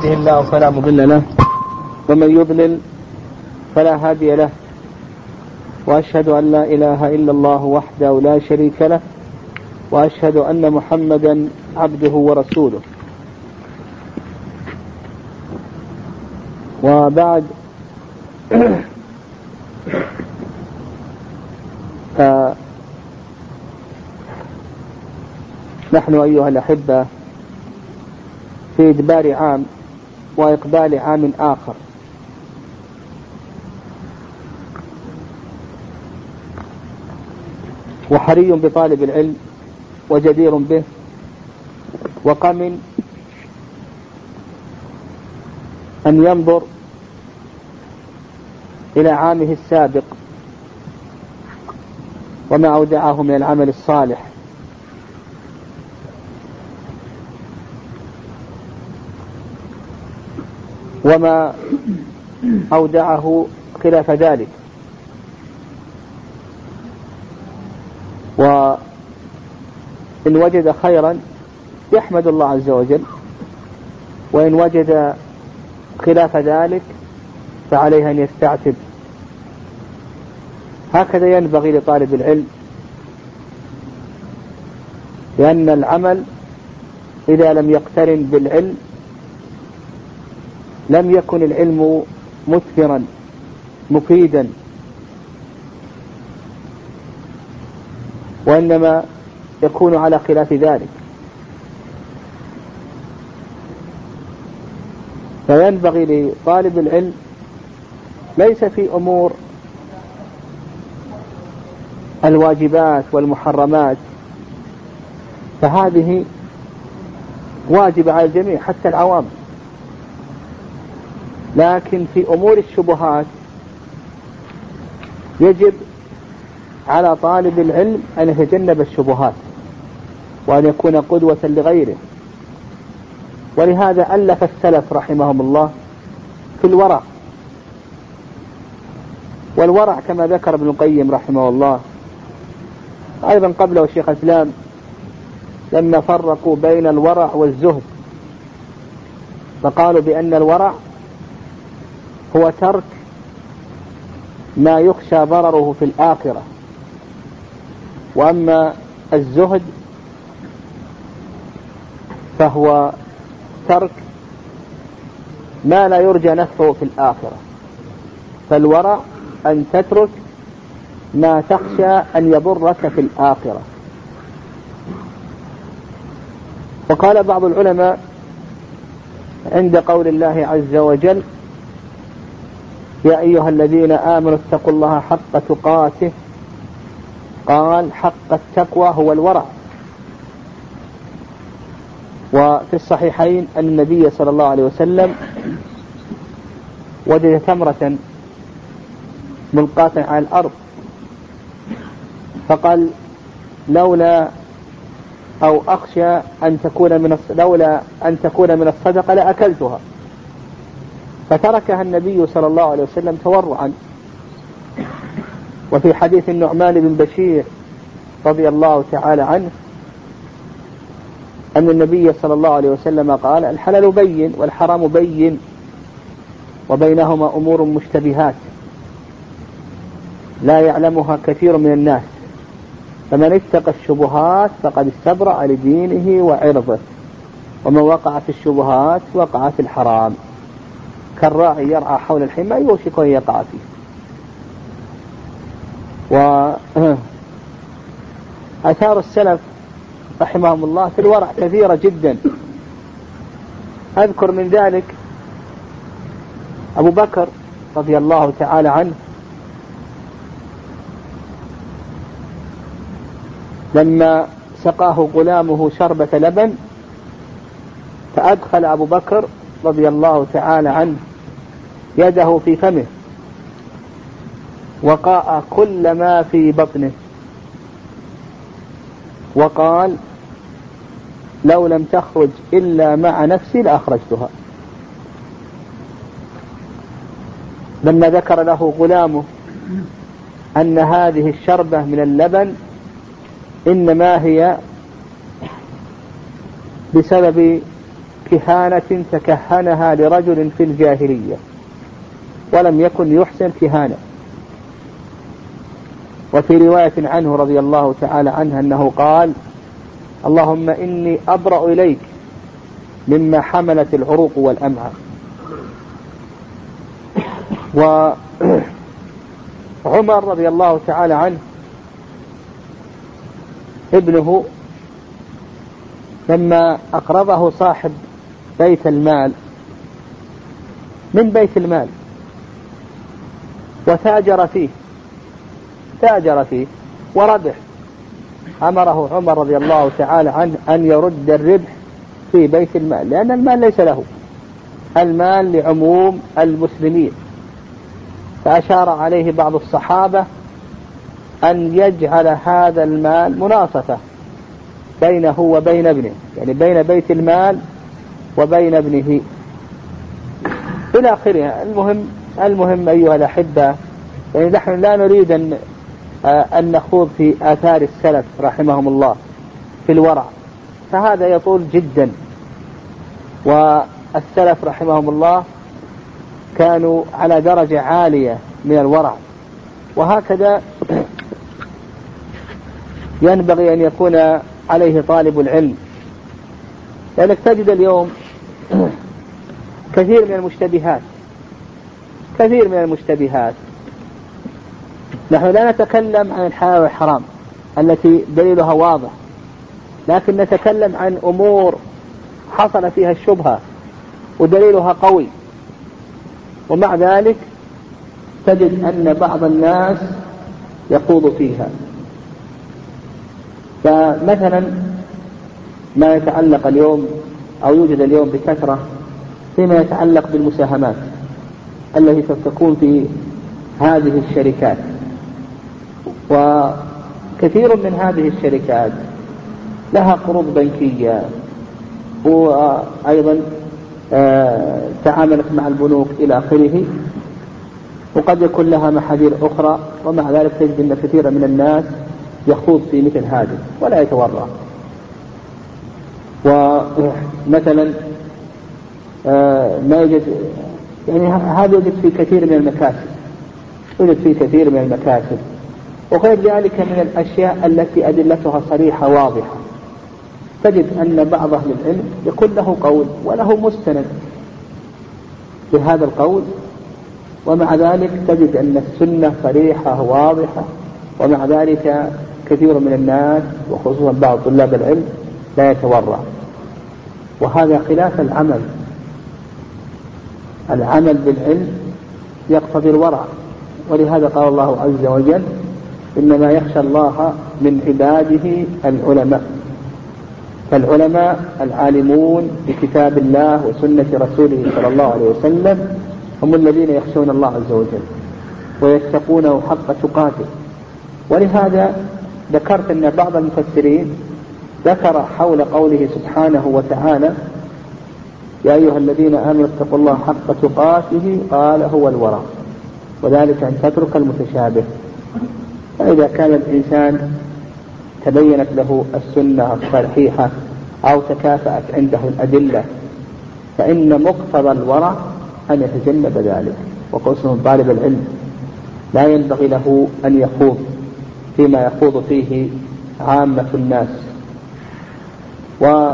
يهده الله فلا مضل له ومن يضلل فلا هادي له. وأشهد أن لا إله إلا الله وحده لا شريك له وأشهد أن محمدا عبده ورسوله. وبعد نحن أيها الأحبة في إدبار عام وإقبال عام آخر. وحري بطالب العلم وجدير به وقم أن ينظر إلى عامه السابق وما أودعه من العمل الصالح. وما أودعه خلاف ذلك. وإن وجد خيرا يحمد الله عز وجل وإن وجد خلاف ذلك فعليه أن يستعتب. هكذا ينبغي لطالب العلم لأن العمل إذا لم يقترن بالعلم لم يكن العلم مثمرا مفيدا. وإنما يكون على خلاف ذلك. فينبغي لطالب العلم ليس في أمور الواجبات والمحرمات فهذه واجبة على الجميع حتى العوام. لكن في أمور الشبهات يجب على طالب العلم أن يتجنب الشبهات وأن يكون قدوة لغيره. ولهذا ألف السلف رحمهم الله في الورع. والورع كما ذكر ابن القيم رحمه الله أيضا قبله الشيخ الإسلام لما فرقوا بين الورع والزهد. فقالوا بأن الورع هو ترك ما يخشى ضرره في الآخرة. وأما الزهد فهو ترك ما لا يرجى نفعه في الآخرة. فالورع أن تترك ما تخشى أن يضرك في الآخرة. وقال بعض العلماء عند قول الله عز وجل يا أيها الذين آمنوا اتقوا الله حق تقاته. قال حق التقوى هو الورع. وفي الصحيحين أن النبي صلى الله عليه وسلم وجد تمرة ملقاة على الأرض. فقال لولا أو أخشى أن تكون من لولا أن تكون من الصدقة لأكلتها. فتركها النبي صلى الله عليه وسلم تورعا. وفي حديث النعمان بن بشير رضي الله تعالى عنه أن النبي صلى الله عليه وسلم قال الحلال بين والحرام بين وبينهما أمور مشتبهات لا يعلمها كثير من الناس. فمن اتقى الشبهات فقد استبرأ لدينه وعرضه ومن وقع في الشبهات وقع في الحرام. كالراعي يرعى حول الحمى يوشك أن يقع فيه. وأثار السلف رحمهم الله في الورع كثيرة جدا. أذكر من ذلك أبو بكر رضي الله تعالى عنه لما سقاه غلامه شربة لبن فأدخل أبو بكر رضي الله تعالى عنه. يده في فمه وقاء كل ما في بطنه. وقال لو لم تخرج إلا مع نفسي لأخرجتها. لما ذكر له غلامه أن هذه الشربة من اللبن إنما هي بسبب كهانة تكهنها لرجل في الجاهلية. ولم يكن يحسن كهانة وفي رواية عنه رضي الله تعالى عنه أنه قال اللهم إني أبرأ إليك مما حملت العروق والأمعاء. وعمر رضي الله تعالى عنه ابنه لما أقرضه صاحب بيت المال من بيت المال وتاجر فيه. تاجر فيه وربح أمره عمر رضي الله تعالى عنه أن يرد الربح في بيت المال لأن المال ليس له. المال لعموم المسلمين. فأشار عليه بعض الصحابة أن يجعل هذا المال مناصفة بينه وبين ابنه يعني بين بيت المال وبين ابنه. إلى آخره. المهم المهم أيها الأحبة يعني نحن لا نريد أن آه، أن نخوض في آثار السلف رحمهم الله في الورع. فهذا يطول جدا. والسلف رحمهم الله كانوا على درجة عالية من الورع. وهكذا ينبغي أن يكون عليه طالب العلم. لأنك تجد اليوم كثير من المشتبهات. كثير من المشتبهات. نحن لا نتكلم عن الحلال والحرام التي دليلها واضح لكن نتكلم عن أمور حصل فيها الشبهة ودليلها قوي. ومع ذلك تجد أن بعض الناس يخوض فيها. فمثلا ما يتعلق اليوم أو يوجد اليوم بكثرة فيما يتعلق بالمساهمات. التي تكون في هذه الشركات. وكثير من هذه الشركات لها قروض بنكية وأيضا آه، تعاملت مع البنوك إلى آخره وقد يكون لها محاذير أخرى ومع ذلك تجد أن كثيرا من الناس يخوض في مثل هذا ولا يتورع. ومثلا آه، ما يوجد يعني هذا يوجد في كثير من المكاسب. يوجد في كثير من المكاسب. وغير ذلك من الأشياء التي أدلتها صريحة واضحة. تجد أن بعض أهل العلم يكون له قول وله مستند بهذا القول ومع ذلك تجد أن السنة صريحة واضحة ومع ذلك كثير من الناس وخصوصا بعض طلاب العلم لا يتورع. وهذا خلاف العمل. العمل بالعلم يقتضي الورع. ولهذا قال الله عز وجل إنما يخشى الله من عباده العلماء. فالعلماء العالمون بكتاب الله وسنة رسوله صلى الله عليه وسلم هم الذين يخشون الله عز وجل ويتقونه حق تقاته. ولهذا ذكرت أن بعض المفسرين ذكر حول قوله سبحانه وتعالى يا أيها الذين آمنوا اتقوا الله حق تقاته قال هو الورع وذلك أن تترك المتشابه. فإذا كان الإنسان تبينت له السنة الصحيحة أو تكافأت عنده الأدلة فإن مقتضى الورع أن يتجنب ذلك. وقصه طالب العلم لا ينبغي له أن يخوض فيما يخوض فيه عامة الناس. و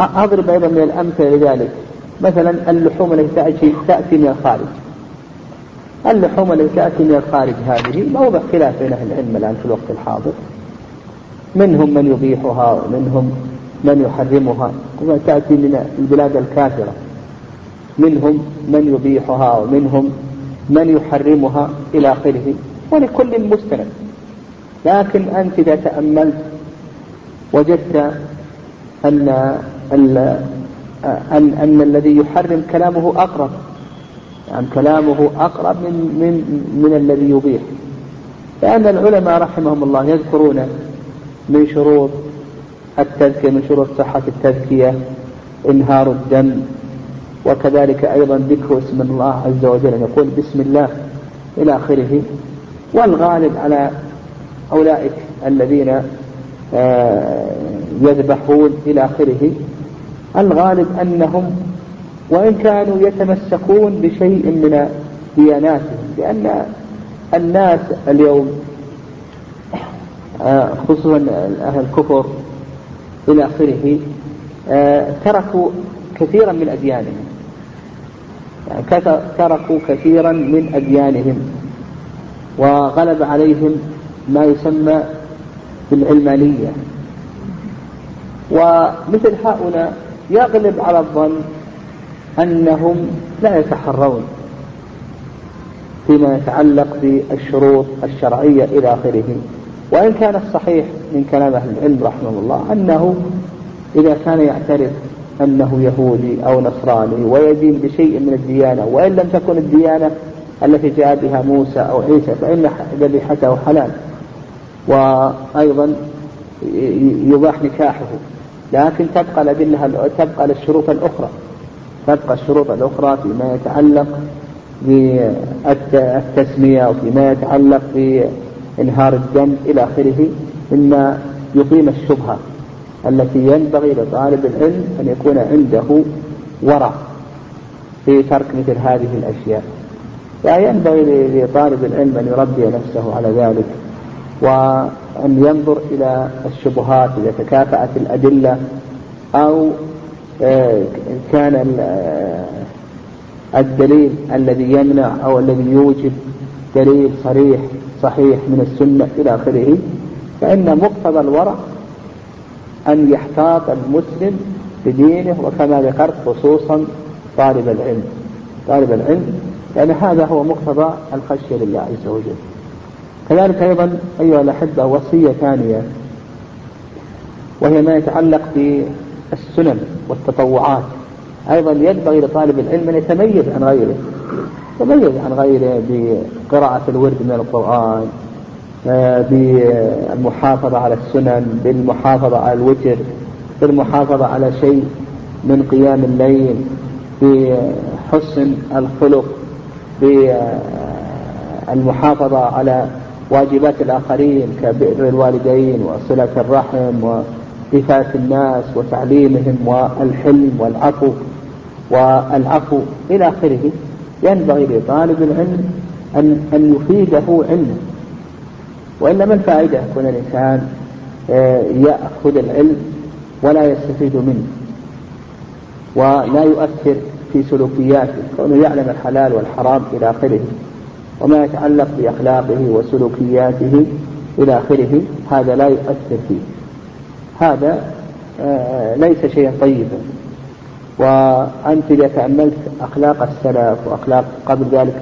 أضرب أيضا من الأمثلة لذلك. مثلا اللحوم التي تأتي تأتي من الخارج. اللحوم التي تأتي من الخارج هذه موضع خلاف بين أهل العلم الآن في الوقت الحاضر. منهم من يبيحها ومنهم من يحرمها. تأتي من البلاد الكافرة. منهم من يبيحها ومنهم من يحرمها إلى آخره. ولكل مستند. لكن أنت إذا تأملت وجدت أن أن أن, الذي يحرم كلامه أقرب. يعني كلامه أقرب من من من الذي يبيح. لأن العلماء رحمهم الله يذكرون من شروط التزكية من شروط صحة التزكية إنهار الدم وكذلك أيضا ذكر اسم الله عز وجل يقول بسم الله إلى آخره. والغالب على أولئك الذين يذبحون إلى آخره. الغالب أنهم وإن كانوا يتمسكون بشيء من دياناتهم لأن الناس اليوم آه، خصوصا أهل الكفر إلى آخره آه، تركوا كثيرا من أديانهم. يعني تركوا كثيرا من أديانهم. وغلب عليهم ما يسمى بالعلمانية. ومثل هؤلاء يغلب على الظن أنهم لا يتحرون فيما يتعلق بالشروط الشرعية إلى آخره. وإن كان الصحيح من كلام أهل العلم رحمه الله أنه إذا كان يعترف أنه يهودي أو نصراني ويدين بشيء من الديانة وإن لم تكن الديانة التي جاء بها موسى أو عيسى فإن ذبيحته حلال. وأيضا يباح نكاحه لكن تبقى الأدلة تبقى للشروط الأخرى تبقى الشروط الأخرى فيما يتعلق بالتسمية وفيما يتعلق بإنهار الدم إلى آخره مما يقيم الشبهة التي ينبغي لطالب العلم أن يكون عنده ورع في ترك مثل هذه الأشياء. فينبغي لطالب العلم أن يربي نفسه على ذلك. وأن ينظر إلى الشبهات إذا تكافأت الأدلة أو آه، كان آه، الدليل الذي يمنع أو الذي يوجب دليل صريح صحيح من السنة إلى آخره فإن مقتضى الورع أن يحتاط المسلم بدينه وكما ذكرت خصوصا طالب العلم. طالب العلم لأن هذا هو مقتضى الخشية لله عز وجل. كذلك أيضا أيها الأحبة وصية ثانية وهي ما يتعلق بالسنن والتطوعات. أيضا ينبغي لطالب العلم أن يتميز عن غيره يتميز عن غيره بقراءة الورد من القرآن آه، بالمحافظة على السنن بالمحافظة على الوتر بالمحافظة على شيء من قيام الليل بحسن الخلق بالمحافظة على واجبات الآخرين كبئر الوالدين وصلة الرحم وإفاة الناس وتعليمهم والحلم والعفو والعفو إلى آخره. ينبغي لطالب العلم أن أن يفيده علمه وإلا ما الفائدة يكون الإنسان آه، يأخذ العلم ولا يستفيد منه ولا يؤثر في سلوكياته كونه يعلم الحلال والحرام إلى آخره. وما يتعلق بأخلاقه وسلوكياته إلى آخره هذا لا يؤثر فيه. هذا آه، ليس شيئا طيبا. وأنت إذا تأملت أخلاق السلف وأخلاق قبل ذلك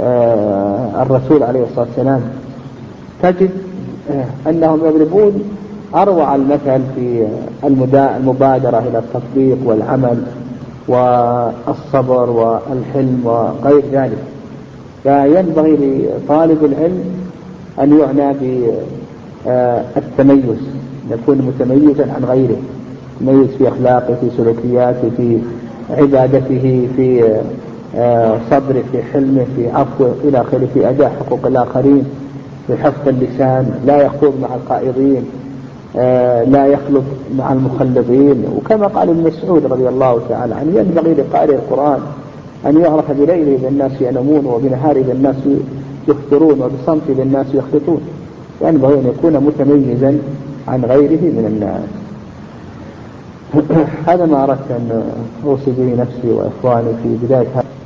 آه، الرسول عليه الصلاة والسلام تجد آه، أنهم يضربون أروع المثل في المبادرة إلى التطبيق والعمل والصبر والحلم وغير ذلك. فينبغي لطالب العلم أن يعنى بالتميز يكون متميزا عن غيره. متميز في أخلاقه في سلوكياته في عبادته في آه، صبره في حلمه في عفوه إلى آخره في أداء حقوق الآخرين في حفظ اللسان لا يخوض مع القائضين آه، لا يخلط مع المخلطين وكما قال ابن مسعود رضي الله تعالى عنه ينبغي لقارئ القرآن أن يعرف بليله إذا الناس ينامون وبنهاره إذا الناس يفطرون وبصمت إذا الناس يخلطون ينبغي أن يكون متميزا عن غيره من الناس. هذا ما أردت أن أوصي به نفسي وإخواني في بداية هذا